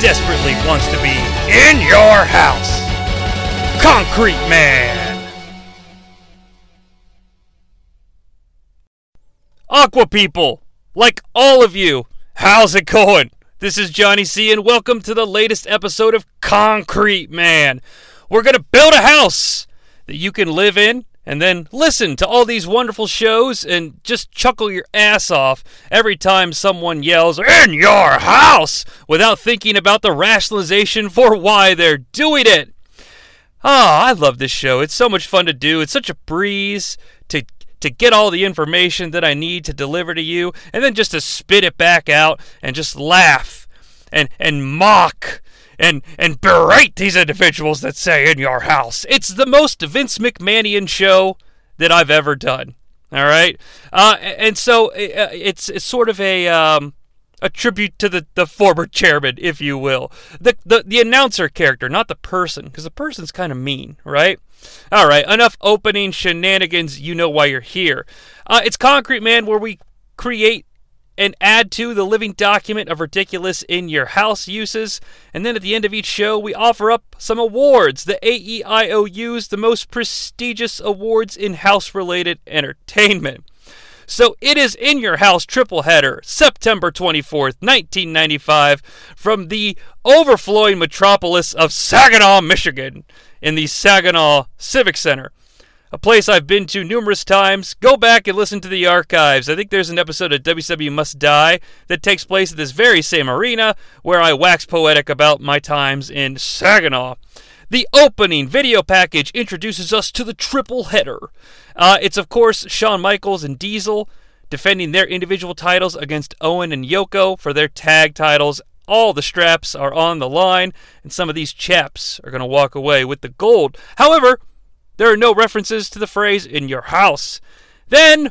desperately wants to be in your house. Concrete Man. Aqua people, like all of you, how's it going? This is Jonnie Sea, and welcome to the latest episode of Concrete Man. We're gonna build a house that you can live in and then listen to all these wonderful shows and just chuckle your ass off every time someone yells, In your house! without thinking about the rationalization for why they're doing it. Ah, oh, I love this show. It's so much fun to do. It's such a breeze to to get all the information that I need to deliver to you and then just to spit it back out and just laugh and and mock and and berate these individuals that say in your house. It's the most Vince McMahonian show that I've ever done. All right, uh, and so it's it's sort of a um, a tribute to the, the former chairman, if you will, the the, the announcer character, not the person, because the person's kind of mean, right? All right, enough opening shenanigans. You know why you're here. Uh, it's Concrete Man, where we create and add to the living document of ridiculous in your house uses. And then at the end of each show, we offer up some awards. The AEIOU's the most prestigious awards in house related entertainment. So it is in your house triple header, September 24th, 1995, from the overflowing metropolis of Saginaw, Michigan, in the Saginaw Civic Center a place I've been to numerous times. Go back and listen to the archives. I think there's an episode of WCW Must Die that takes place at this very same arena where I wax poetic about my times in Saginaw. The opening video package introduces us to the triple header. Uh, it's, of course, Shawn Michaels and Diesel defending their individual titles against Owen and Yoko for their tag titles. All the straps are on the line, and some of these chaps are going to walk away with the gold. However, there are no references to the phrase in your house. Then,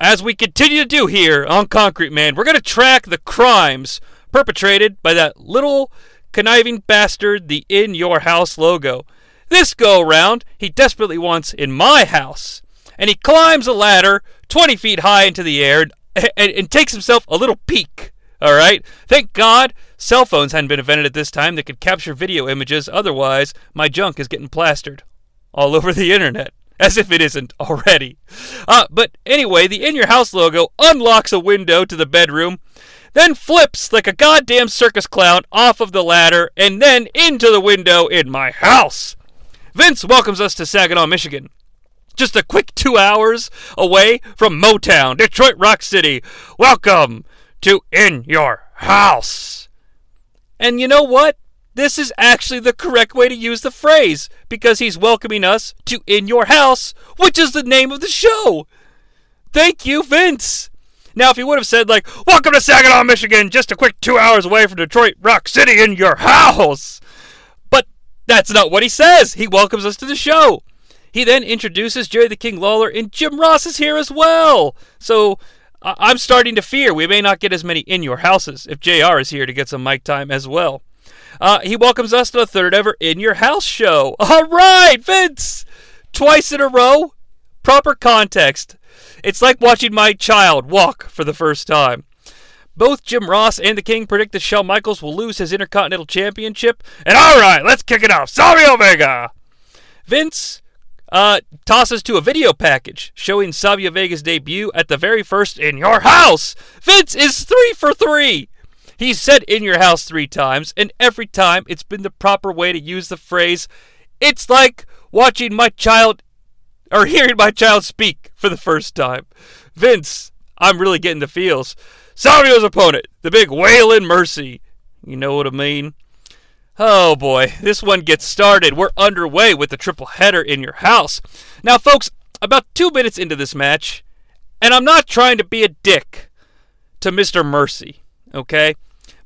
as we continue to do here on Concrete Man, we're going to track the crimes perpetrated by that little conniving bastard, the In Your House logo. This go around, he desperately wants in my house. And he climbs a ladder 20 feet high into the air and, and, and takes himself a little peek. All right? Thank God cell phones hadn't been invented at this time that could capture video images. Otherwise, my junk is getting plastered all over the internet. As if it isn't already. Uh, but anyway, the In Your House logo unlocks a window to the bedroom, then flips like a goddamn circus clown off of the ladder and then into the window in my house. Vince welcomes us to Saginaw, Michigan. Just a quick two hours away from Motown, Detroit Rock City. Welcome to In Your House. And you know what? This is actually the correct way to use the phrase because he's welcoming us to In Your House, which is the name of the show. Thank you, Vince. Now, if he would have said, like, Welcome to Saginaw, Michigan, just a quick two hours away from Detroit Rock City in your house. But that's not what he says. He welcomes us to the show. He then introduces Jerry the King Lawler, and Jim Ross is here as well. So I'm starting to fear we may not get as many in your houses if JR is here to get some mic time as well. Uh, he welcomes us to the third ever In Your House show. All right, Vince! Twice in a row. Proper context. It's like watching my child walk for the first time. Both Jim Ross and the King predict that Shawn Michaels will lose his Intercontinental Championship. And all right, let's kick it off. Savio Vega! Vince uh, tosses to a video package showing Savio Vega's debut at the very first In Your House. Vince is three for three. He's said in your house three times, and every time it's been the proper way to use the phrase, it's like watching my child or hearing my child speak for the first time. Vince, I'm really getting the feels. Savio's opponent, the big Waylon Mercy. You know what I mean? Oh boy, this one gets started. We're underway with the triple header in your house. Now, folks, about two minutes into this match, and I'm not trying to be a dick to Mr. Mercy, okay?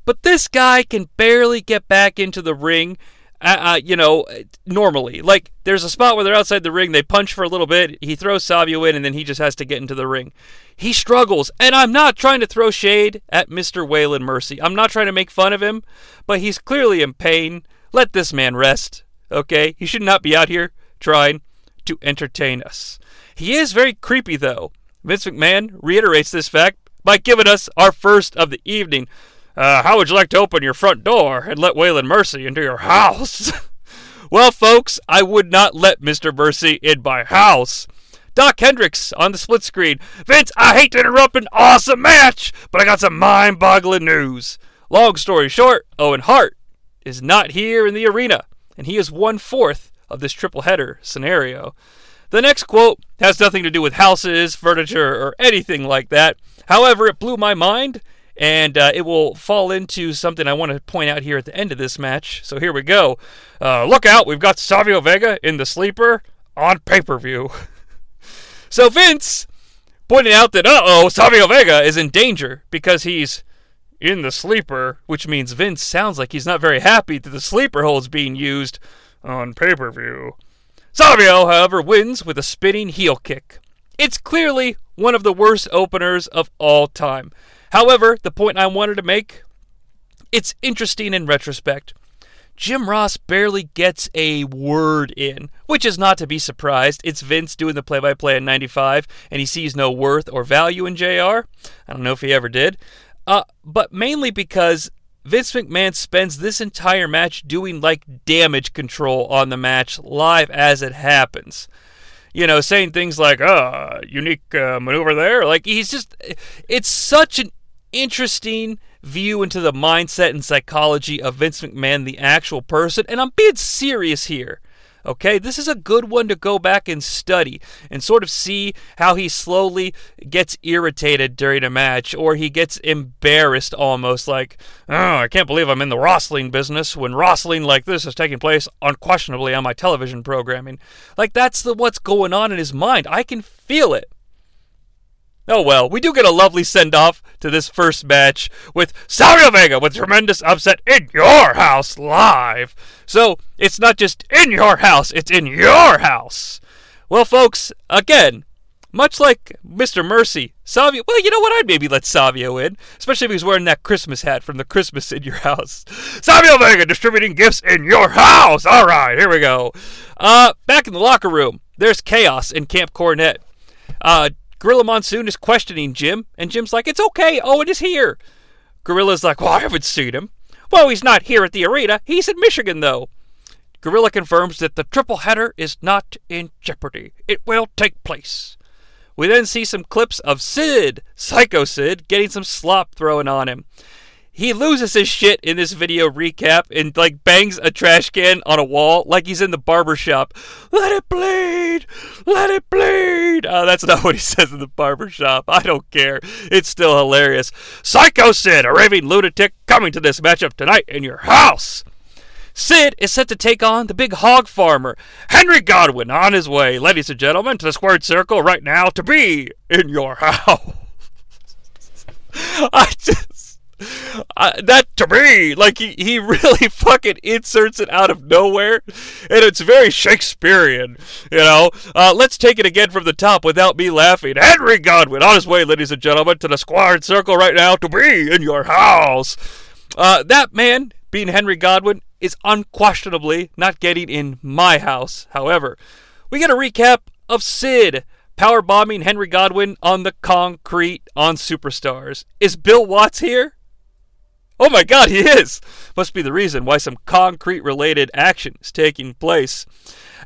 But this guy can barely get back into the ring. Uh, uh, you know, normally. Like, there's a spot where they're outside the ring, they punch for a little bit, he throws Savio in, and then he just has to get into the ring. He struggles, and I'm not trying to throw shade at Mr. Waylon Mercy. I'm not trying to make fun of him, but he's clearly in pain. Let this man rest, okay? He should not be out here trying to entertain us. He is very creepy, though. Vince McMahon reiterates this fact by giving us our first of the evening uh, how would you like to open your front door and let Waylon Mercy into your house? well, folks, I would not let Mr. Mercy in my house. Dok Hendrix on the split screen. Vince, I hate to interrupt an awesome match, but I got some mind boggling news. Long story short, Owen Hart is not here in the arena, and he is one fourth of this triple header scenario. The next quote has nothing to do with houses, furniture, or anything like that. However, it blew my mind, and uh, it will fall into something I want to point out here at the end of this match. So here we go. Uh, look out, we've got Savio Vega in the sleeper on pay per view. so Vince pointed out that, uh oh, Savio Vega is in danger because he's in the sleeper, which means Vince sounds like he's not very happy that the sleeper hold's being used on pay per view. Savio, however, wins with a spinning heel kick. It's clearly one of the worst openers of all time. However, the point I wanted to make, it's interesting in retrospect. Jim Ross barely gets a word in, which is not to be surprised. It's Vince doing the play by play in 95, and he sees no worth or value in JR. I don't know if he ever did. Uh, but mainly because Vince McMahon spends this entire match doing like damage control on the match live as it happens. You know, saying things like, uh, unique uh, maneuver there. Like, he's just, it's such an interesting view into the mindset and psychology of Vince McMahon, the actual person. And I'm being serious here. Okay, this is a good one to go back and study and sort of see how he slowly gets irritated during a match or he gets embarrassed almost like, oh, I can't believe I'm in the wrestling business when wrestling like this is taking place unquestionably on my television programming. Like that's the what's going on in his mind. I can feel it. Oh well, we do get a lovely send off to this first match with Savio Vega with tremendous upset in your house live. So it's not just in your house, it's in your house. Well, folks, again, much like Mr. Mercy, Savio, well, you know what? I'd maybe let Savio in, especially if he's wearing that Christmas hat from the Christmas in your house. Savio Vega distributing gifts in your house. All right, here we go. Uh, back in the locker room, there's chaos in Camp Cornette. Uh, Gorilla Monsoon is questioning Jim, and Jim's like, It's okay, Owen is here. Gorilla's like, Well, I haven't seen him. Well, he's not here at the arena. He's in Michigan, though. Gorilla confirms that the triple header is not in jeopardy. It will take place. We then see some clips of Sid, Psycho Sid, getting some slop thrown on him he loses his shit in this video recap and like bangs a trash can on a wall like he's in the barber shop. Let it bleed! Let it bleed! Uh, that's not what he says in the barber shop. I don't care. It's still hilarious. Psycho Sid, a raving lunatic, coming to this matchup tonight in your house. Sid is set to take on the big hog farmer, Henry Godwinn, on his way, ladies and gentlemen, to the squared circle right now to be in your house. I just that to me, like he, he really fucking inserts it out of nowhere, and it's very Shakespearean, you know. Uh, let's take it again from the top without me laughing. Henry Godwinn on his way, ladies and gentlemen, to the squared circle right now to be in your house. Uh, that man, being Henry Godwinn, is unquestionably not getting in my house. However, we get a recap of Sid power bombing Henry Godwinn on the concrete on Superstars. Is Bill Watts here? Oh my god, he is! Must be the reason why some concrete related action is taking place.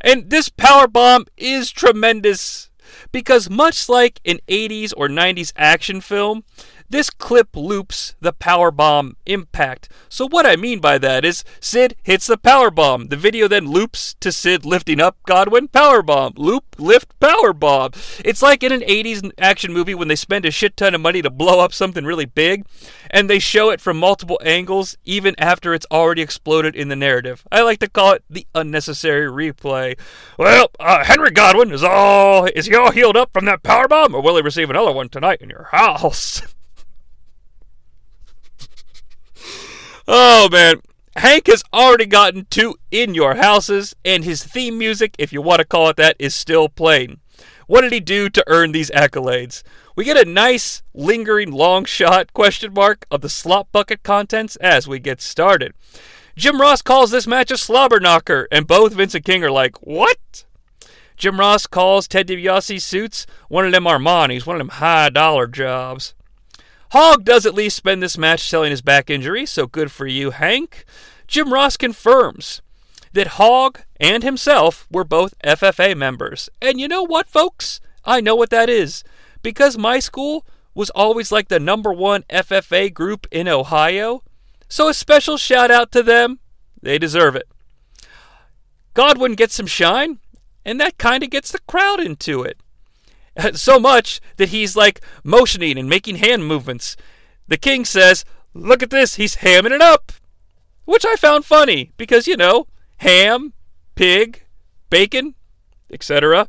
And this power bomb is tremendous because much like an 80s or 90s action film, this clip loops the power bomb impact. So what I mean by that is Sid hits the power bomb. The video then loops to Sid lifting up Godwinn power bomb. Loop, lift, power bomb. It's like in an 80s action movie when they spend a shit ton of money to blow up something really big and they show it from multiple angles even after it's already exploded in the narrative. I like to call it the unnecessary replay. Well, uh, Henry Godwinn is all is he all healed up from that power bomb or will he receive another one tonight in your house? Oh man, Hank has already gotten two in your houses, and his theme music, if you want to call it that, is still playing. What did he do to earn these accolades? We get a nice, lingering long shot question mark of the slop bucket contents as we get started. Jim Ross calls this match a slobber knocker, and both Vince and King are like, What? Jim Ross calls Ted DiBiase's suits one of them Armani's, one of them high dollar jobs. Hog does at least spend this match selling his back injury, so good for you, Hank. Jim Ross confirms that Hog and himself were both FFA members. And you know what, folks? I know what that is. Because my school was always like the number one FFA group in Ohio. So a special shout out to them. They deserve it. Godwinn gets some shine, and that kind of gets the crowd into it. So much that he's like motioning and making hand movements. The king says, Look at this, he's hamming it up. Which I found funny because, you know, ham, pig, bacon, etc.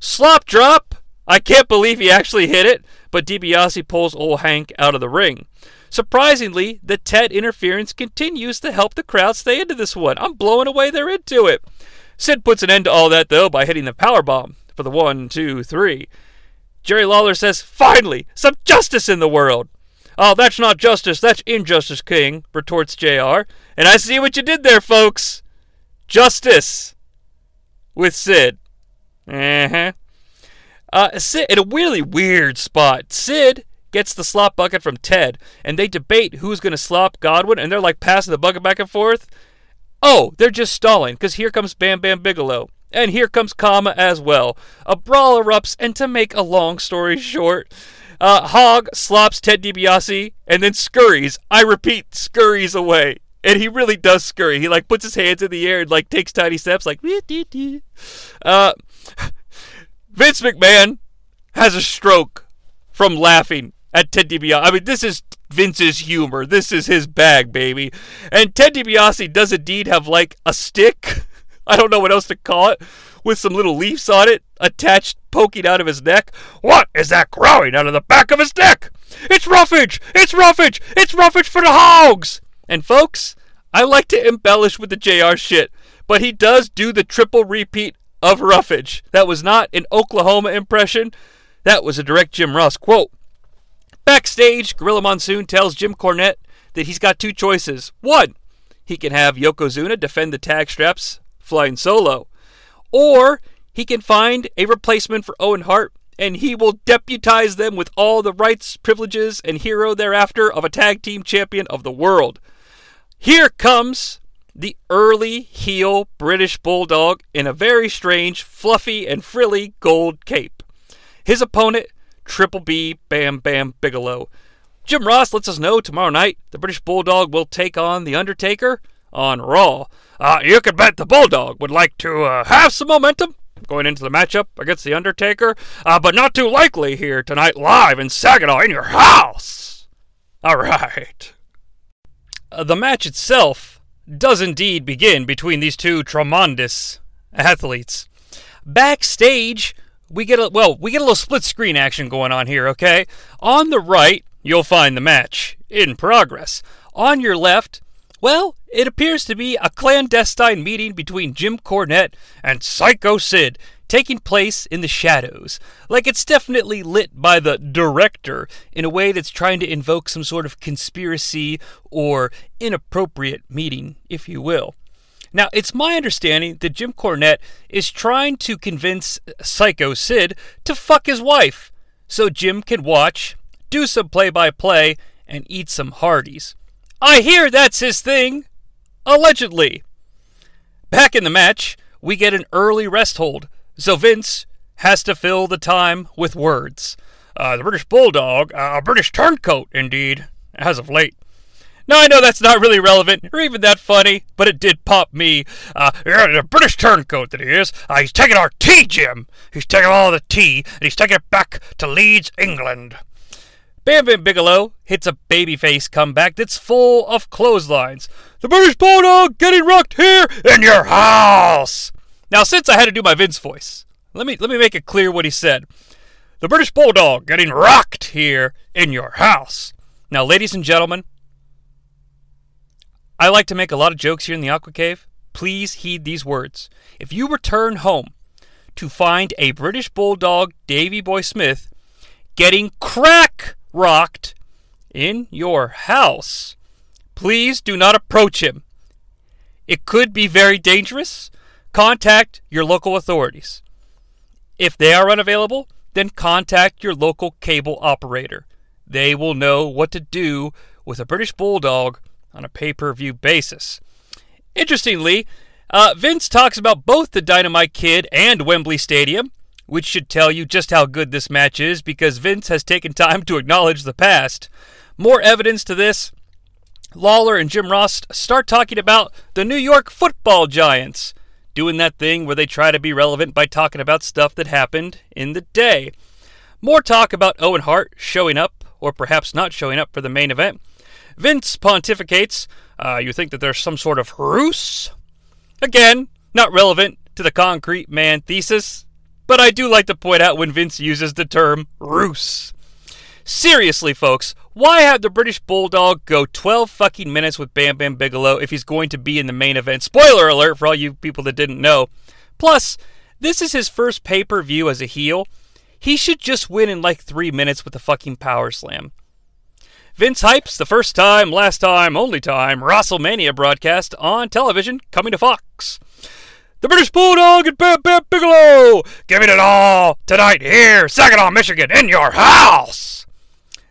Slop drop. I can't believe he actually hit it, but DiBiase pulls old Hank out of the ring. Surprisingly, the Ted interference continues to help the crowd stay into this one. I'm blowing away they're into it. Sid puts an end to all that though by hitting the power bomb for the one, two, three. Jerry Lawler says, "Finally, some justice in the world." Oh, that's not justice, that's injustice, King, retorts JR. And I see what you did there, folks. Justice with Sid. Uh-huh. Uh, Sid, in a really weird spot, Sid gets the slop bucket from Ted, and they debate who's going to slop Godwinn, and they're like passing the bucket back and forth. Oh, they're just stalling, because here comes Bam Bam Bigelow. And here comes Kama as well. A brawl erupts, and to make a long story short, uh, Hog slops Ted DiBiase and then scurries. I repeat, scurries away. And he really does scurry. He like puts his hands in the air and like takes tiny steps, like. Uh, Vince McMahon has a stroke from laughing at Ted DiBiase. I mean, this is Vince's humor. This is his bag, baby. And Ted DiBiase does indeed have like a stick. I don't know what else to call it with some little leaves on it attached poking out of his neck. What is that growing out of the back of his neck? It's roughage! It's roughage! It's roughage for the hogs! And folks, I like to embellish with the JR shit, but he does do the triple repeat of roughage. That was not an Oklahoma impression. That was a direct Jim Ross quote. Backstage, Gorilla Monsoon tells Jim Cornette that he's got two choices. One, he can have Yokozuna defend the tag straps flying solo. Or he can find a replacement for Owen Hart and he will deputize them with all the rights, privileges, and hero thereafter of a tag team champion of the world. Here comes the early heel British Bulldog in a very strange, fluffy, and frilly gold cape. His opponent, Triple B Bam Bam Bigelow. Jim Ross lets us know tomorrow night the British Bulldog will take on The Undertaker on Raw. Uh, you can bet the Bulldog would like to uh, have some momentum going into the matchup against The Undertaker, uh, but not too likely here tonight live in Saginaw in your house. All right. Uh, the match itself does indeed begin between these two tremendous athletes. Backstage, we get a well, we get a little split screen action going on here, okay? On the right, you'll find the match in progress. On your left, well, it appears to be a clandestine meeting between Jim Cornette and Psycho Sid taking place in the shadows. Like it's definitely lit by the director in a way that's trying to invoke some sort of conspiracy or inappropriate meeting, if you will. Now, it's my understanding that Jim Cornette is trying to convince Psycho Sid to fuck his wife so Jim can watch, do some play by play, and eat some Hardee's. I hear that's his thing. Allegedly. Back in the match, we get an early rest hold, so Vince has to fill the time with words. Uh, the British Bulldog, uh, a British turncoat, indeed, as of late. Now, I know that's not really relevant or even that funny, but it did pop me. Uh, yeah, the British turncoat that he is. Uh, he's taking our tea, Jim. He's taking all the tea, and he's taking it back to Leeds, England. Bam Bam Bigelow hits a babyface comeback that's full of clotheslines. The British Bulldog getting rocked here in your house. Now, since I had to do my Vince voice, let me let me make it clear what he said. The British Bulldog getting rocked here in your house. Now, ladies and gentlemen, I like to make a lot of jokes here in the Aqua Cave. Please heed these words. If you return home to find a British Bulldog Davy Boy Smith getting crack rocked in your house, please do not approach him. It could be very dangerous. Contact your local authorities. If they are unavailable, then contact your local cable operator. they will know what to do with a British Bulldog on a pay per view basis. Interestingly, uh, Vince talks about both the Dynamite Kid and Wembley Stadium, which should tell you just how good this match is because Vince has taken time to acknowledge the past. More evidence to this Lawler and Jim Ross start talking about the New York football giants, doing that thing where they try to be relevant by talking about stuff that happened in the day. More talk about Owen Hart showing up, or perhaps not showing up for the main event. Vince pontificates. Uh, you think that there's some sort of ruse? Again, not relevant to the concrete man thesis, but I do like to point out when Vince uses the term ruse. Seriously, folks, why have the British Bulldog go 12 fucking minutes with Bam Bam Bigelow if he's going to be in the main event? Spoiler alert for all you people that didn't know. Plus, this is his first pay per view as a heel. He should just win in like three minutes with a fucking power slam. Vince hypes the first time, last time, only time WrestleMania broadcast on television coming to Fox. The British Bulldog and Bam Bam Bigelow giving it all tonight here, Saginaw, Michigan, in your house.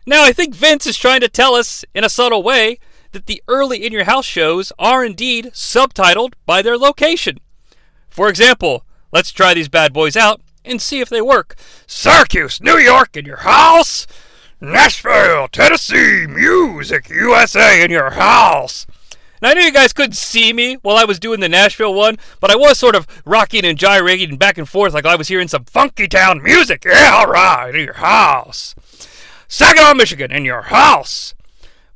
Now, I think Vince is trying to tell us, in a subtle way, that the early In Your House shows are indeed subtitled by their location. For example, let's try these bad boys out and see if they work. Syracuse, New York, in your house. Nashville, Tennessee, Music USA in your house. Now, I know you guys couldn't see me while I was doing the Nashville one, but I was sort of rocking and gyrating back and forth like I was hearing some funky town music. Yeah, all right, in your house. Saginaw, Michigan, in your house.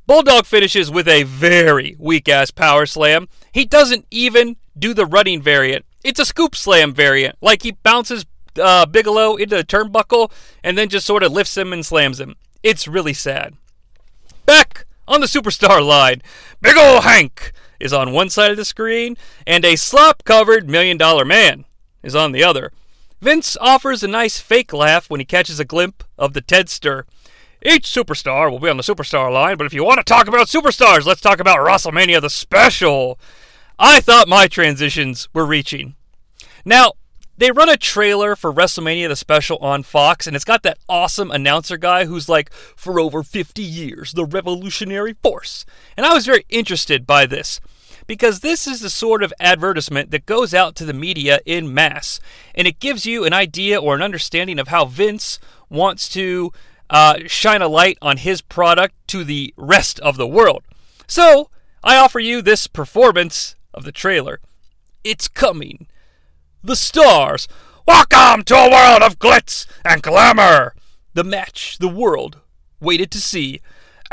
Bulldog finishes with a very weak ass power slam. He doesn't even do the running variant. It's a scoop slam variant. Like he bounces uh, Bigelow into the turnbuckle and then just sort of lifts him and slams him. It's really sad. On the superstar line, Big ol' Hank is on one side of the screen, and a slop covered million dollar man is on the other. Vince offers a nice fake laugh when he catches a glimpse of the Tedster. Each superstar will be on the superstar line, but if you want to talk about superstars, let's talk about WrestleMania the Special. I thought my transitions were reaching. Now, they run a trailer for WrestleMania the Special on Fox, and it's got that awesome announcer guy who's like, for over 50 years, the revolutionary force. And I was very interested by this because this is the sort of advertisement that goes out to the media in mass, and it gives you an idea or an understanding of how Vince wants to uh, shine a light on his product to the rest of the world. So, I offer you this performance of the trailer. It's coming. The stars. Welcome to a world of glitz and glamour. The match the world waited to see.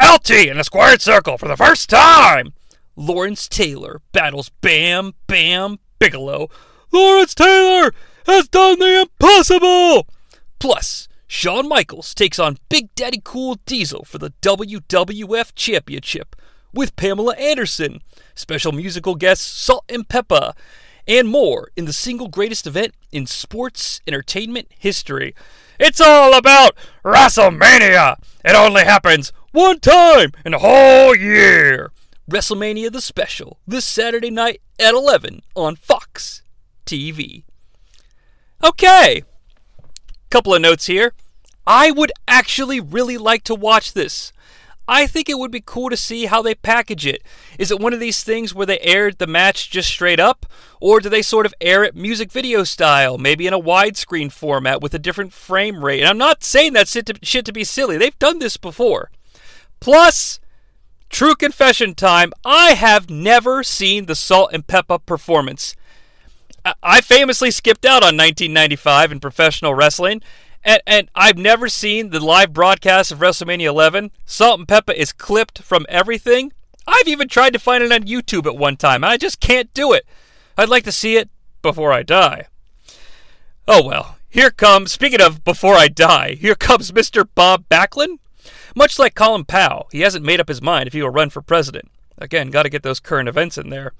LT in a squared circle for the first time. Lawrence Taylor battles Bam Bam Bigelow. Lawrence Taylor has done the impossible. Plus, Shawn Michaels takes on Big Daddy Cool Diesel for the WWF Championship with Pamela Anderson, special musical guests Salt-N-Pepa, and more in the single greatest event in sports entertainment history. It's all about WrestleMania! It only happens one time in a whole year! WrestleMania the Special, this Saturday night at 11 on Fox TV. Okay, Couple of notes here. I would actually really like to watch this. I think it would be cool to see how they package it. Is it one of these things where they aired the match just straight up? Or do they sort of air it music video style, maybe in a widescreen format with a different frame rate? And I'm not saying that shit to, be silly, they've done this before. Plus, true confession time, I have never seen the Salt-N-Pepa performance. I famously skipped out on 1995 in professional wrestling, and, and I've never seen the live broadcast of WrestleMania 11. Salt-N-Pepa is clipped from everything. I've even tried to find it on YouTube at one time, and I just can't do it. I'd like to see it before I die. Oh well, here comes, speaking of before I die, here comes Mr. Bob Backlund. Much like Colin Powell, he hasn't made up his mind if he will run for president. Again, got to get those current events in there.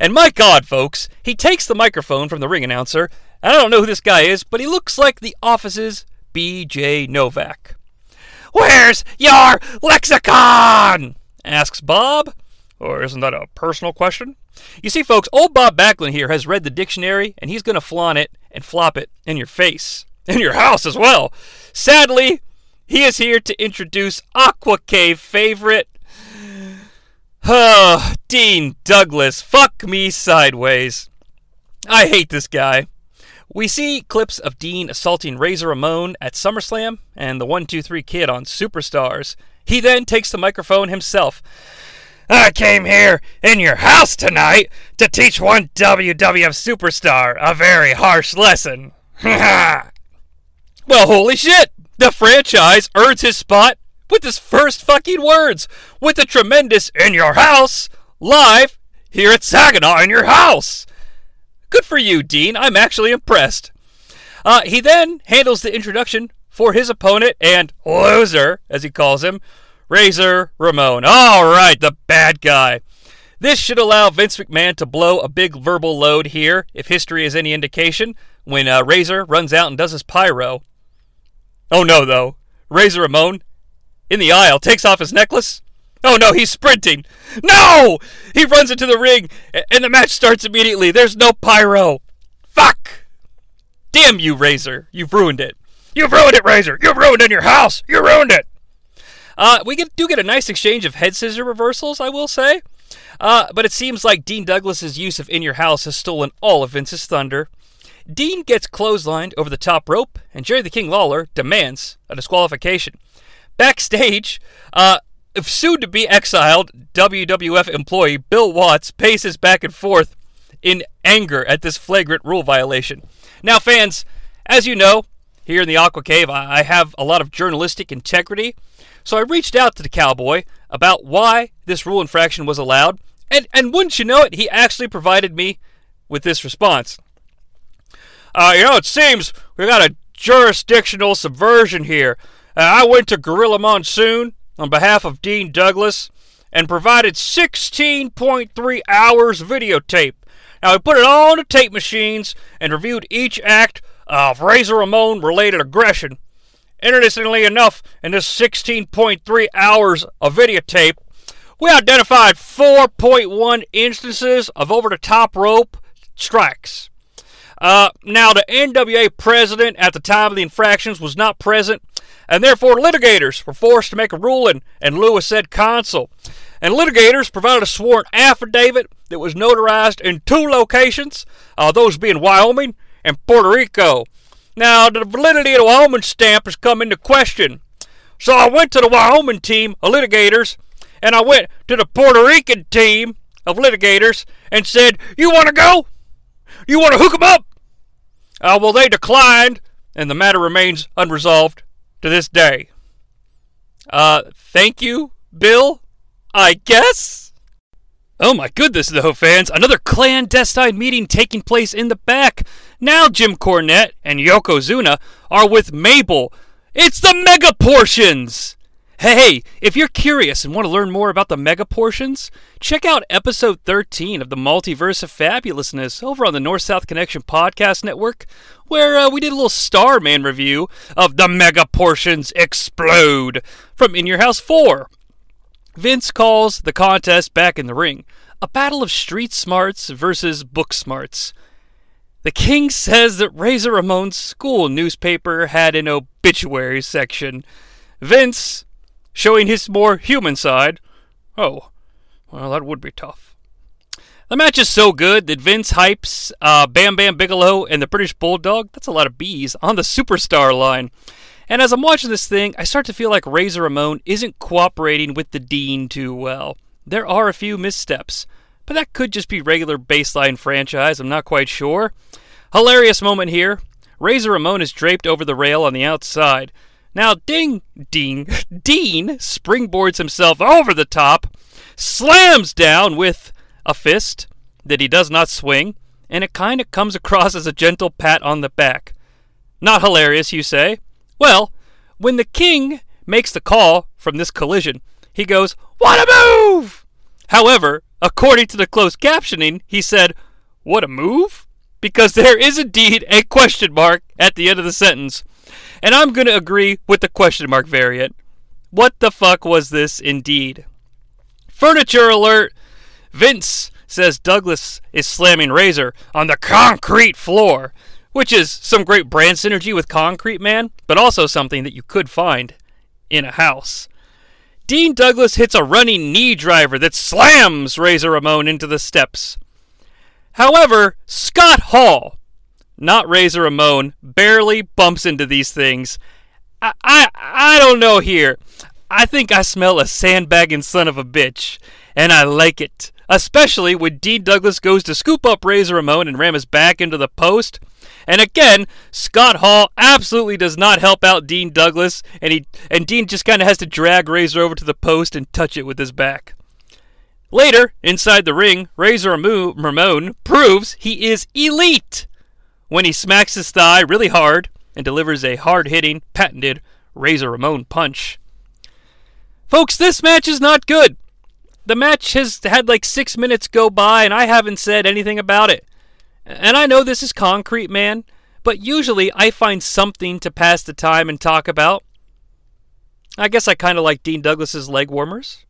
And my God, folks, he takes the microphone from the ring announcer. I don't know who this guy is, but he looks like the office's B.J. Novak. Where's your lexicon? asks Bob. Or isn't that a personal question? You see, folks, old Bob Backlund here has read the dictionary, and he's going to flaunt it and flop it in your face. In your house as well. Sadly, he is here to introduce Aqua Cave favorite. Oh, Dean Douglas, fuck me sideways. I hate this guy. We see clips of Dean assaulting Razor Ramon at SummerSlam and the 123 Kid on Superstars. He then takes the microphone himself. I came here in your house tonight to teach one WWF superstar a very harsh lesson. well, holy shit! The franchise earns his spot with his first fucking words with the tremendous In Your House live here at Saginaw in your house. Good for you, Dean. I'm actually impressed. Uh, he then handles the introduction for his opponent and loser, as he calls him, Razor Ramon. All right, the bad guy. This should allow Vince McMahon to blow a big verbal load here, if history is any indication, when uh, Razor runs out and does his pyro. Oh no, though. Razor Ramon, in the aisle, takes off his necklace, Oh no, he's sprinting. No! He runs into the ring, and the match starts immediately. There's no pyro. Fuck! Damn you, Razor. You've ruined it. You've ruined it, Razor. You've ruined it in your house. You ruined it. Uh, we get, do get a nice exchange of head scissor reversals, I will say. Uh, but it seems like Dean Douglas's use of In Your House has stolen all of Vince's thunder. Dean gets clotheslined over the top rope, and Jerry the King Lawler demands a disqualification. Backstage, uh, soon to be exiled WWF employee Bill Watts paces back and forth in anger at this flagrant rule violation. Now, fans, as you know, here in the Aqua Cave, I have a lot of journalistic integrity, so I reached out to the cowboy about why this rule infraction was allowed, and, and wouldn't you know it, he actually provided me with this response. Uh, you know, it seems we've got a jurisdictional subversion here. Uh, I went to Gorilla Monsoon on behalf of Dean Douglas and provided 16.3 hours videotape. Now, we put it all on the tape machines and reviewed each act of Razor Ramon related aggression. Interestingly enough, in this 16.3 hours of videotape, we identified 4.1 instances of over the top rope strikes. Uh, now, the NWA president at the time of the infractions was not present, and therefore litigators were forced to make a ruling, and Lewis said consul. And litigators provided a sworn affidavit that was notarized in two locations, uh, those being Wyoming and Puerto Rico. Now, the validity of the Wyoming stamp has come into question. So I went to the Wyoming team of litigators, and I went to the Puerto Rican team of litigators and said, You want to go? You want to hook 'em up? Uh, well, they declined, and the matter remains unresolved to this day. Uh, thank you, Bill, I guess? Oh my goodness, though, fans. Another clandestine meeting taking place in the back. Now Jim Cornette and Yokozuna are with Mabel. It's the Mega Portions! Hey, if you're curious and want to learn more about the mega portions, check out episode 13 of the Multiverse of Fabulousness over on the North South Connection Podcast Network, where uh, we did a little Starman review of the Mega Portions Explode from In Your House 4. Vince calls the contest back in the ring a battle of street smarts versus book smarts. The king says that Razor Ramon's school newspaper had an obituary section. Vince showing his more human side. Oh, well, that would be tough. The match is so good that Vince hypes uh, Bam Bam Bigelow and the British Bulldog, that's a lot of bees, on the superstar line. And as I'm watching this thing, I start to feel like Razor Ramon isn't cooperating with the Dean too well. There are a few missteps, but that could just be regular baseline franchise, I'm not quite sure. Hilarious moment here. Razor Ramon is draped over the rail on the outside. Now, Ding, Dean, Dean springboards himself over the top, slams down with a fist that he does not swing, and it kind of comes across as a gentle pat on the back. Not hilarious, you say? Well, when the king makes the call from this collision, he goes, What a move! However, according to the closed captioning, he said, What a move? Because there is indeed a question mark at the end of the sentence. And I'm going to agree with the question mark variant. What the fuck was this indeed? Furniture alert! Vince says Douglas is slamming Razor on the concrete floor, which is some great brand synergy with Concrete Man, but also something that you could find in a house. Dean Douglas hits a running knee driver that slams Razor Ramon into the steps. However, Scott Hall, not Razor Ramon, barely bumps into these things. I, I, I don't know here. I think I smell a sandbagging son of a bitch, and I like it. Especially when Dean Douglas goes to scoop up Razor Ramon and ram his back into the post. And again, Scott Hall absolutely does not help out Dean Douglas, and he and Dean just kind of has to drag Razor over to the post and touch it with his back. Later, inside the ring, Razor Ramon proves he is elite when he smacks his thigh really hard and delivers a hard-hitting, patented Razor Ramon punch. Folks, this match is not good. The match has had like six minutes go by, and I haven't said anything about it. And I know this is concrete, man, but usually I find something to pass the time and talk about. I guess I kind of like Dean Douglas's leg warmers.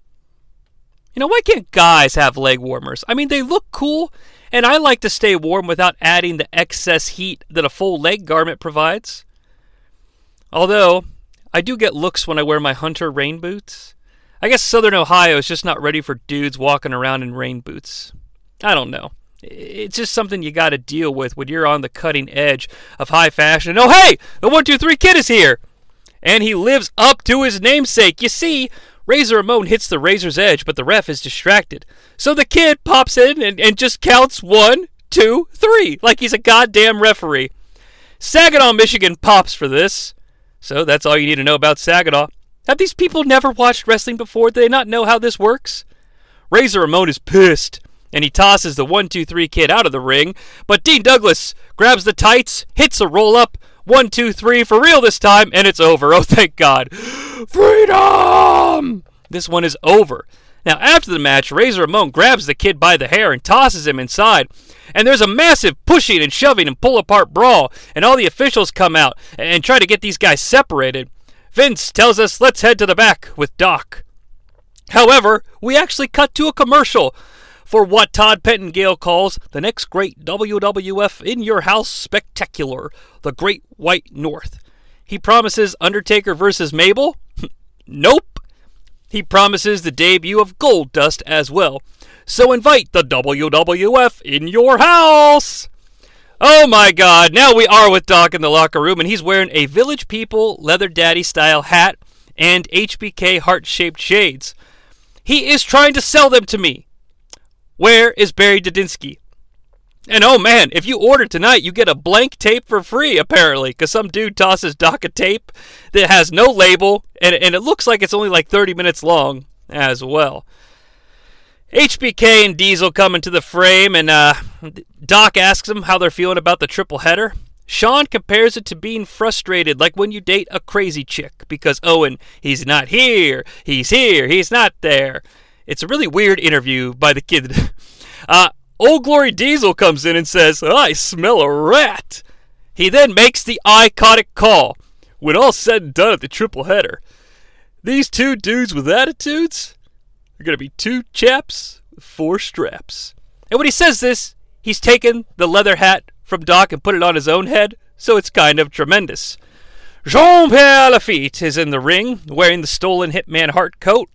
You know, why can't guys have leg warmers? I mean, they look cool, and I like to stay warm without adding the excess heat that a full leg garment provides. Although, I do get looks when I wear my Hunter rain boots. I guess Southern Ohio is just not ready for dudes walking around in rain boots. I don't know. It's just something you got to deal with when you're on the cutting edge of high fashion. Oh, hey, the 123 kid is here! And he lives up to his namesake. You see, Razor Ramon hits the razor's edge, but the ref is distracted. So the kid pops in and, and just counts one, two, three, like he's a goddamn referee. Saginaw, Michigan pops for this. So that's all you need to know about Saginaw. Have these people never watched wrestling before? Do they not know how this works? Razor Ramon is pissed, and he tosses the 1 2 3 kid out of the ring, but Dean Douglas grabs the tights, hits a roll up, 1 2 3 for real this time, and it's over. Oh, thank God. Freedom! This one is over. Now, after the match, Razor Ramon grabs the kid by the hair and tosses him inside. And there's a massive pushing and shoving and pull apart brawl, and all the officials come out and try to get these guys separated. Vince tells us let's head to the back with Doc. However, we actually cut to a commercial for what Todd Pettengill calls the next great WWF in your house spectacular, the Great White North. He promises Undertaker versus Mabel? nope. He promises the debut of Goldust as well. So invite the WWF in your house. Oh my god, now we are with Doc in the locker room, and he's wearing a Village People Leather Daddy style hat and HBK heart shaped shades. He is trying to sell them to me. Where is Barry Didinsky? And oh man, if you order tonight, you get a blank tape for free, apparently, because some dude tosses Doc a tape that has no label, and, and it looks like it's only like 30 minutes long as well. HBK and Diesel come into the frame, and uh, Doc asks them how they're feeling about the triple header. Shawn compares it to being frustrated, like when you date a crazy chick, because Owen, he's not here, he's here, he's not there. It's a really weird interview by the kid. Uh, Old Glory Diesel comes in and says, I smell a rat. He then makes the iconic call. When all said and done at the triple header, these two dudes with attitudes, are going to be two chaps with four straps. And when he says this, he's taken the leather hat from Doc and put it on his own head, so it's kind of tremendous. Jean Pierre Lafitte is in the ring, wearing the stolen Hitman Hart coat.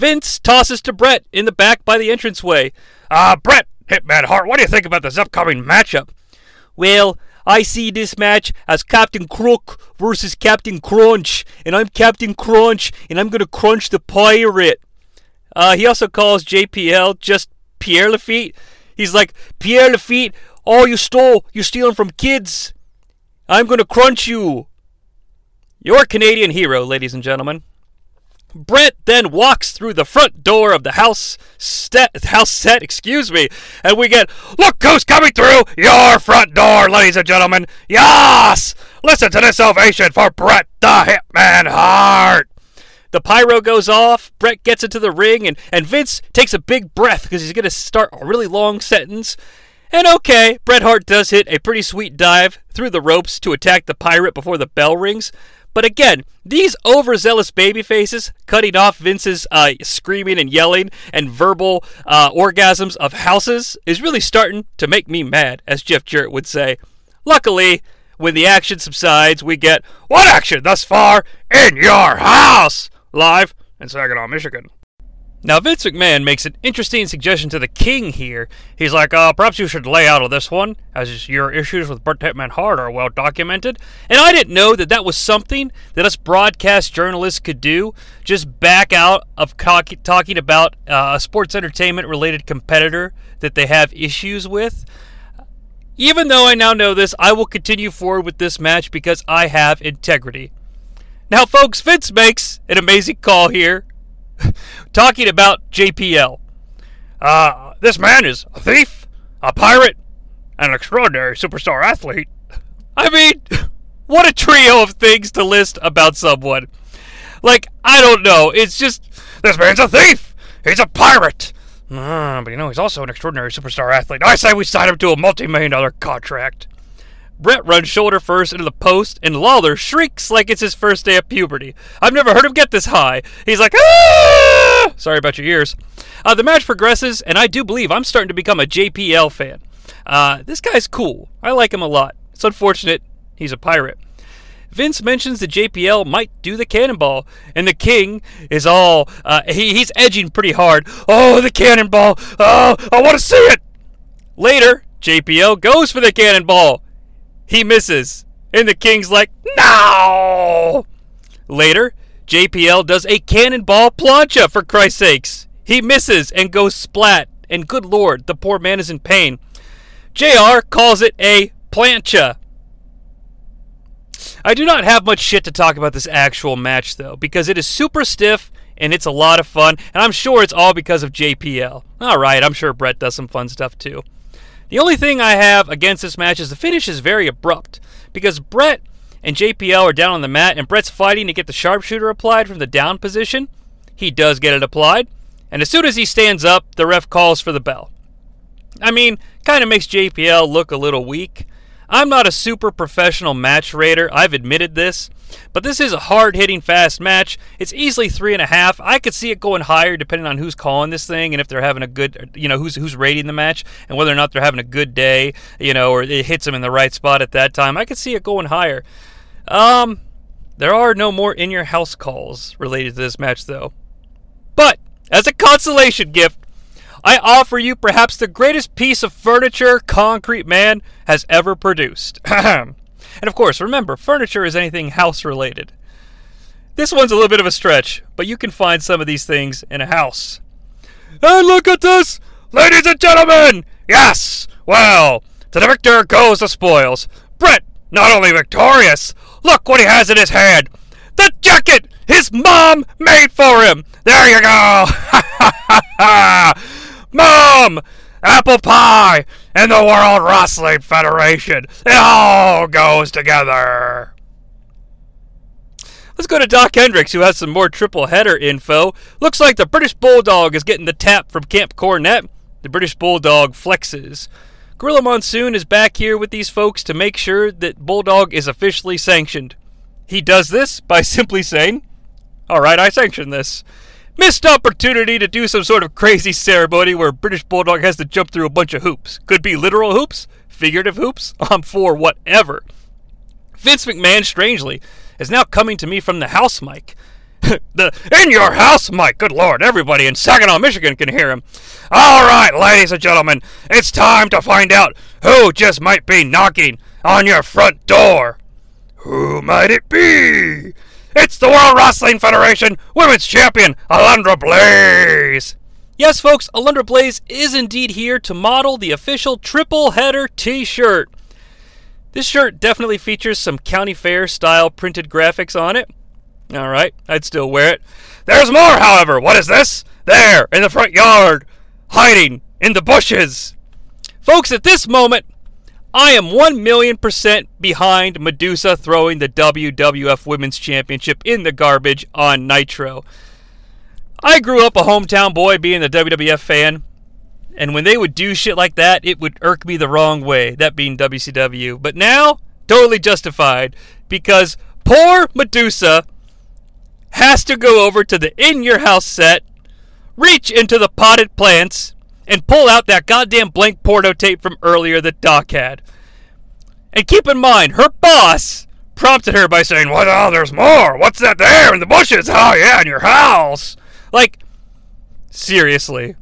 Vince tosses to Bret in the back by the entranceway. Ah, uh, Bret, Hitman Hart, what do you think about this upcoming matchup? Well, I see this match as Captain Crook versus Captain Crunch, and I'm Captain Crunch, and I'm gonna crunch the pirate. Uh, he also calls JPL just Pierre Lafitte. He's like, Pierre Lafitte, all you stole, you're stealing from kids. I'm going to crunch you. Your Canadian hero, ladies and gentlemen. Bret then walks through the front door of the house set, house set, excuse me, and we get, look who's coming through your front door, ladies and gentlemen. Yes! Listen to this ovation for Bret the Hitman Hart. The pyro goes off, Bret gets into the ring, and, and Vince takes a big breath because he's going to start a really long sentence. And okay, Bret Hart does hit a pretty sweet dive through the ropes to attack the pirate before the bell rings. But again, these overzealous baby faces cutting off Vince's uh, screaming and yelling and verbal uh, orgasms of houses is really starting to make me mad, as Jeff Jarrett would say. Luckily, when the action subsides, we get What action thus far in your house? Live in Saginaw, Michigan. Now, Vince McMahon makes an interesting suggestion to the king here. He's like, uh, perhaps you should lay out of this one, as your issues with Bret Hitman Hart are well documented. And I didn't know that that was something that us broadcast journalists could do, just back out of talking about uh, a sports entertainment related competitor that they have issues with. Even though I now know this, I will continue forward with this match because I have integrity. Now, folks, Vince makes an amazing call here talking about JPL. Uh, this man is a thief, a pirate, and an extraordinary superstar athlete. I mean, what a trio of things to list about someone. Like, I don't know. It's just, this man's a thief. He's a pirate. Uh, but you know, he's also an extraordinary superstar athlete. I say we sign him to a multi million dollar contract. Bret runs shoulder first into the post, and Lawler shrieks like it's his first day of puberty. I've never heard him get this high. He's like, ah! Sorry about your ears. Uh, the match progresses, and I do believe I'm starting to become a JPL fan. Uh, this guy's cool. I like him a lot. It's unfortunate he's a pirate. Vince mentions that JPL might do the cannonball, and the king is all uh, he, he's edging pretty hard. Oh, the cannonball! Oh, I want to see it. Later, JPL goes for the cannonball, he misses. And the king's like, no! Later, JPL does a cannonball plancha, for Christ's sakes. He misses and goes splat. And good lord, the poor man is in pain. JR calls it a plancha. I do not have much shit to talk about this actual match, though, because it is super stiff and it's a lot of fun, and I'm sure it's all because of JPL. Alright, I'm sure Bret does some fun stuff too. The only thing I have against this match is the finish is very abrupt because Bret and JPL are down on the mat and Bret's fighting to get the sharpshooter applied from the down position. He does get it applied, and as soon as he stands up, the ref calls for the bell. I mean, kind of makes JPL look a little weak. I'm not a super professional match raider, I've admitted this, but this is a hard hitting, fast match. It's easily three and a half. I could see it going higher depending on who's calling this thing and if they're having a good, you know, who's who's rating the match and whether or not they're having a good day, you know, or it hits them in the right spot at that time. I could see it going higher. Um, there are no more in your house calls related to this match, though. But as a consolation gift, I offer you perhaps the greatest piece of furniture Concrete Man has ever produced. and of course, remember, furniture is anything house related. This one's a little bit of a stretch, but you can find some of these things in a house. And look at this! Ladies and gentlemen! Yes! Well, to the victor goes the spoils. Bret, not only victorious, look what he has in his hand! The jacket his mom made for him! There you go! Mom! Apple pie! And the World Wrestling Federation! It all goes together! Let's go to Dok Hendrix, who has some more triple header info. Looks like the British Bulldog is getting the tap from Camp Cornette. The British Bulldog flexes. Gorilla Monsoon is back here with these folks to make sure that Bulldog is officially sanctioned. He does this by simply saying, Alright, I sanction this missed opportunity to do some sort of crazy ceremony where British Bulldog has to jump through a bunch of hoops. Could be literal hoops, figurative hoops. I'm for whatever. Vince McMahon, strangely, is now coming to me from the house mic. the in your house mic. Good lord, everybody in Saginaw, Michigan can hear him. All right, ladies and gentlemen, it's time to find out who just might be knocking on your front door. Who might it be? It's the World Wrestling Federation Women's Champion, Alundra Blaze! Yes, folks, Alundra Blaze is indeed here to model the official triple header t shirt. This shirt definitely features some county fair style printed graphics on it. Alright, I'd still wear it. There's more, however. What is this? There, in the front yard, hiding in the bushes. Folks, at this moment, I am 1 million percent behind Medusa throwing the WWF Women's Championship in the garbage on Nitro. I grew up a hometown boy being a WWF fan, and when they would do shit like that, it would irk me the wrong way, that being WCW. But now, totally justified, because poor Medusa has to go over to the in your house set, reach into the potted plants, and pull out that goddamn blank porno tape from earlier that Dok had. And keep in mind, her boss prompted her by saying, What? Oh, there's more. What's that there in the bushes? Oh, yeah, in your house. Like, seriously.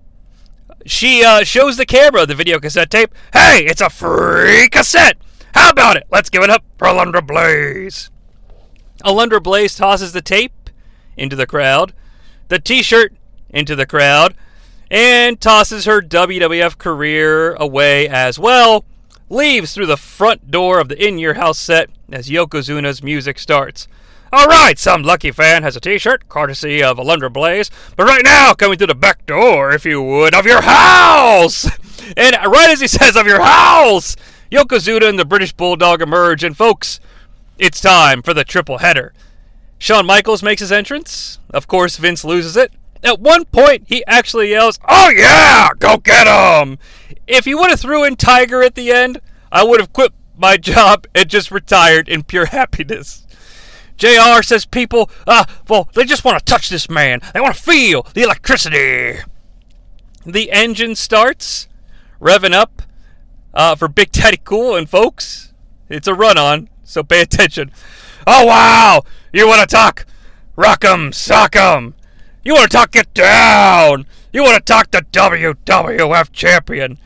She uh, shows the camera the video cassette tape. Hey, it's a free cassette. How about it? Let's give it up for Alundra Blaze. Alundra Blaze tosses the tape into the crowd, the t shirt into the crowd, and tosses her WWF career away as well. Leaves through the front door of the In Your House set as Yokozuna's music starts. Alright, some lucky fan has a t shirt, courtesy of Alundra Blaze, but right now, coming through the back door, if you would, of your house! And right as he says, of your house! Yokozuna and the British Bulldog emerge, and folks, it's time for the triple header. Shawn Michaels makes his entrance. Of course, Vince loses it. At one point, he actually yells, Oh yeah, go get him! If he would have threw in Tiger at the end, I would have quit my job and just retired in pure happiness. JR says people, uh, well, they just want to touch this man. They want to feel the electricity. The engine starts, revving up uh, for Big Daddy Cool, and folks, it's a run on, so pay attention. Oh, wow! You want to talk? Rock 'em, sock 'em. You want to talk get down? You want to talk the WWF champion?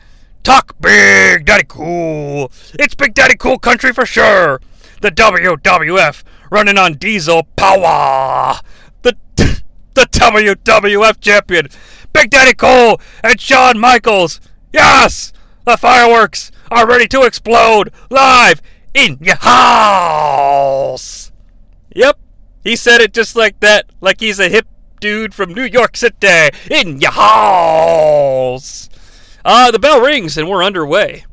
Talk Big Daddy Cool. It's Big Daddy Cool country for sure. The WWF running on diesel power. The the WWF champion, Big Daddy Cool and Shawn Michaels. Yes, the fireworks are ready to explode live in your house. Yep, he said it just like that, like he's a hip dude from New York City. In your house. Uh, the bell rings and we're underway.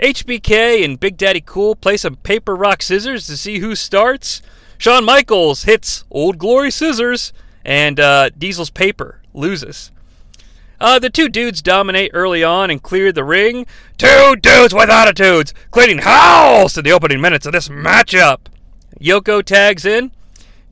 HBK and Big Daddy Cool play some paper, rock, scissors to see who starts. Shawn Michaels hits Old Glory Scissors, and uh, Diesel's paper loses. Uh, the two dudes dominate early on and clear the ring. Two dudes with attitudes, cleaning house in the opening minutes of this matchup. Yoko tags in.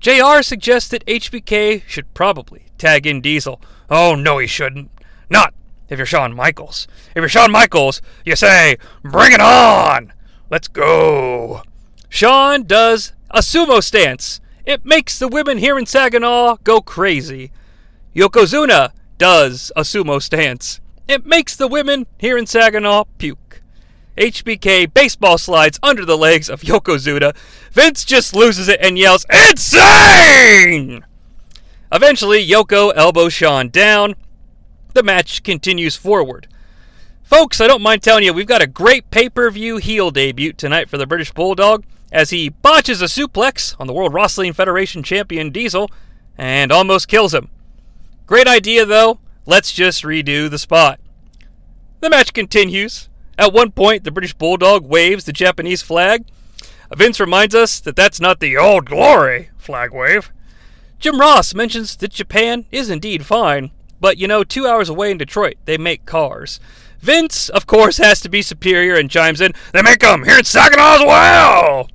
JR suggests that HBK should probably tag in Diesel. Oh, no, he shouldn't. Not if you're Shawn Michaels. If you're Shawn Michaels, you say, Bring it on! Let's go! Shawn does a sumo stance. It makes the women here in Saginaw go crazy. Yokozuna does a sumo stance. It makes the women here in Saginaw puke. HBK baseball slides under the legs of Yokozuna. Vince just loses it and yells, Insane! Eventually, Yoko elbows Shawn down. The match continues forward. Folks, I don't mind telling you, we've got a great pay per view heel debut tonight for the British Bulldog as he botches a suplex on the World Wrestling Federation champion Diesel and almost kills him. Great idea, though. Let's just redo the spot. The match continues. At one point, the British Bulldog waves the Japanese flag. Vince reminds us that that's not the old glory flag wave. Jim Ross mentions that Japan is indeed fine, but you know, two hours away in Detroit, they make cars. Vince, of course, has to be superior and chimes in, They make them here in Saginaw as well!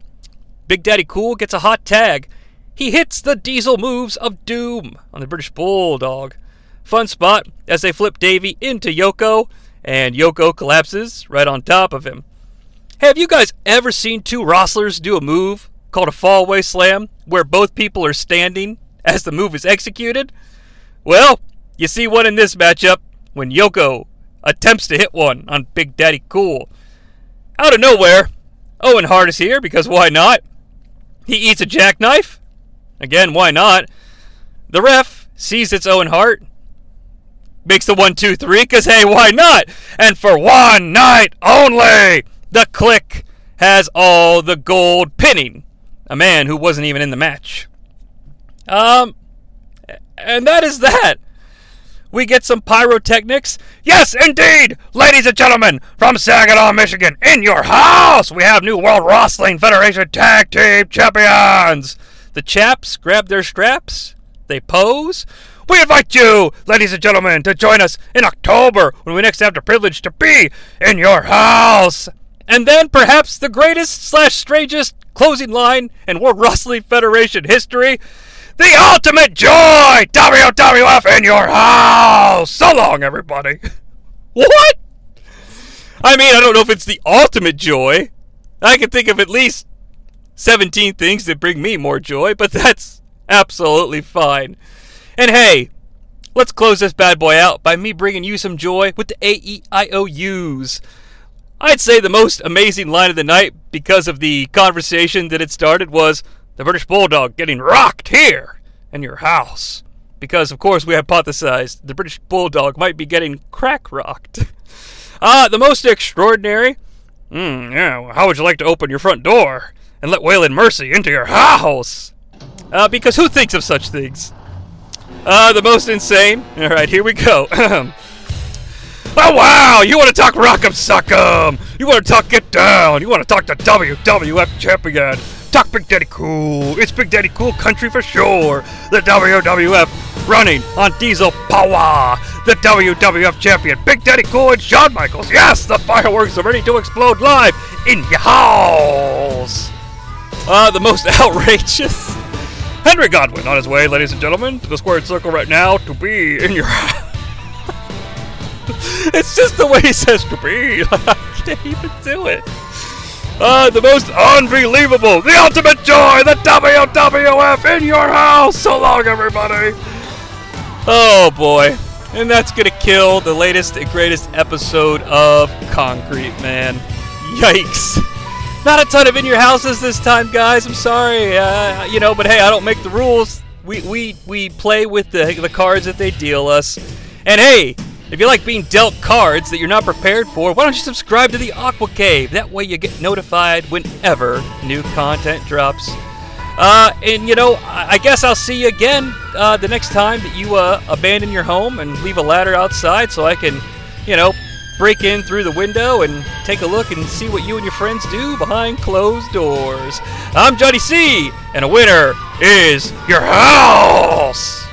Big Daddy Cool gets a hot tag. He hits the diesel moves of doom on the British Bulldog. Fun spot as they flip Davy into Yoko, and Yoko collapses right on top of him. Have you guys ever seen two wrestlers do a move called a fallaway slam where both people are standing as the move is executed? Well, you see one in this matchup when Yoko attempts to hit one on Big Daddy Cool. Out of nowhere, Owen Hart is here because why not? He eats a jackknife. Again, why not? The ref sees it's Owen Hart, makes the one, two, three, because hey, why not? And for one night only, the Kliq has all the gold pinning a man who wasn't even in the match. Um, and that is that. We get some pyrotechnics. Yes, indeed, ladies and gentlemen, from Saginaw, Michigan, in your house, we have new World Wrestling Federation Tag Team Champions. The chaps grab their straps, they pose. We invite you, ladies and gentlemen, to join us in October when we next have the privilege to be in your house. And then perhaps the greatest slash strangest closing line in World Wrestling Federation history. The ultimate joy! WWF in your house! So long, everybody. what? I mean, I don't know if it's the ultimate joy, I can think of at least 17 things that bring me more joy, but that's absolutely fine. And hey, let's close this bad boy out by me bringing you some joy with the AEIOUs. I'd say the most amazing line of the night because of the conversation that it started was the British Bulldog getting rocked here in your house. Because, of course, we hypothesized the British Bulldog might be getting crack rocked. Ah, uh, the most extraordinary. Hmm, yeah, how would you like to open your front door and let Waylon Mercy into your house? Uh, because who thinks of such things? Uh, the most insane. All right, here we go. oh wow! You want to talk Rock'em Sock'em? You want to talk Get Down? You want to talk the WWF champion? Talk Big Daddy Cool. It's Big Daddy Cool country for sure. The WWF running on diesel power. The WWF champion, Big Daddy Cool and Shawn Michaels. Yes, the fireworks are ready to explode live in your house. Uh, the most outrageous. Henry Godwinn on his way, ladies and gentlemen, to the squared circle right now to be in your house. it's just the way he says to be. I can't even do it. Uh, the most unbelievable, the ultimate joy, the WWF in your house. So long, everybody. Oh boy. And that's gonna kill the latest and greatest episode of Concrete Man. Yikes. Not a ton of in your houses this time, guys. I'm sorry. Uh, you know, but hey, I don't make the rules. We we we play with the the cards that they deal us. And hey, if you like being dealt cards that you're not prepared for, why don't you subscribe to the Aqua Cave? That way you get notified whenever new content drops. Uh, and you know, I guess I'll see you again uh, the next time that you uh, abandon your home and leave a ladder outside so I can, you know, break in through the window and take a look and see what you and your friends do behind closed doors. I'm Jonnie Sea, and a winner is your house!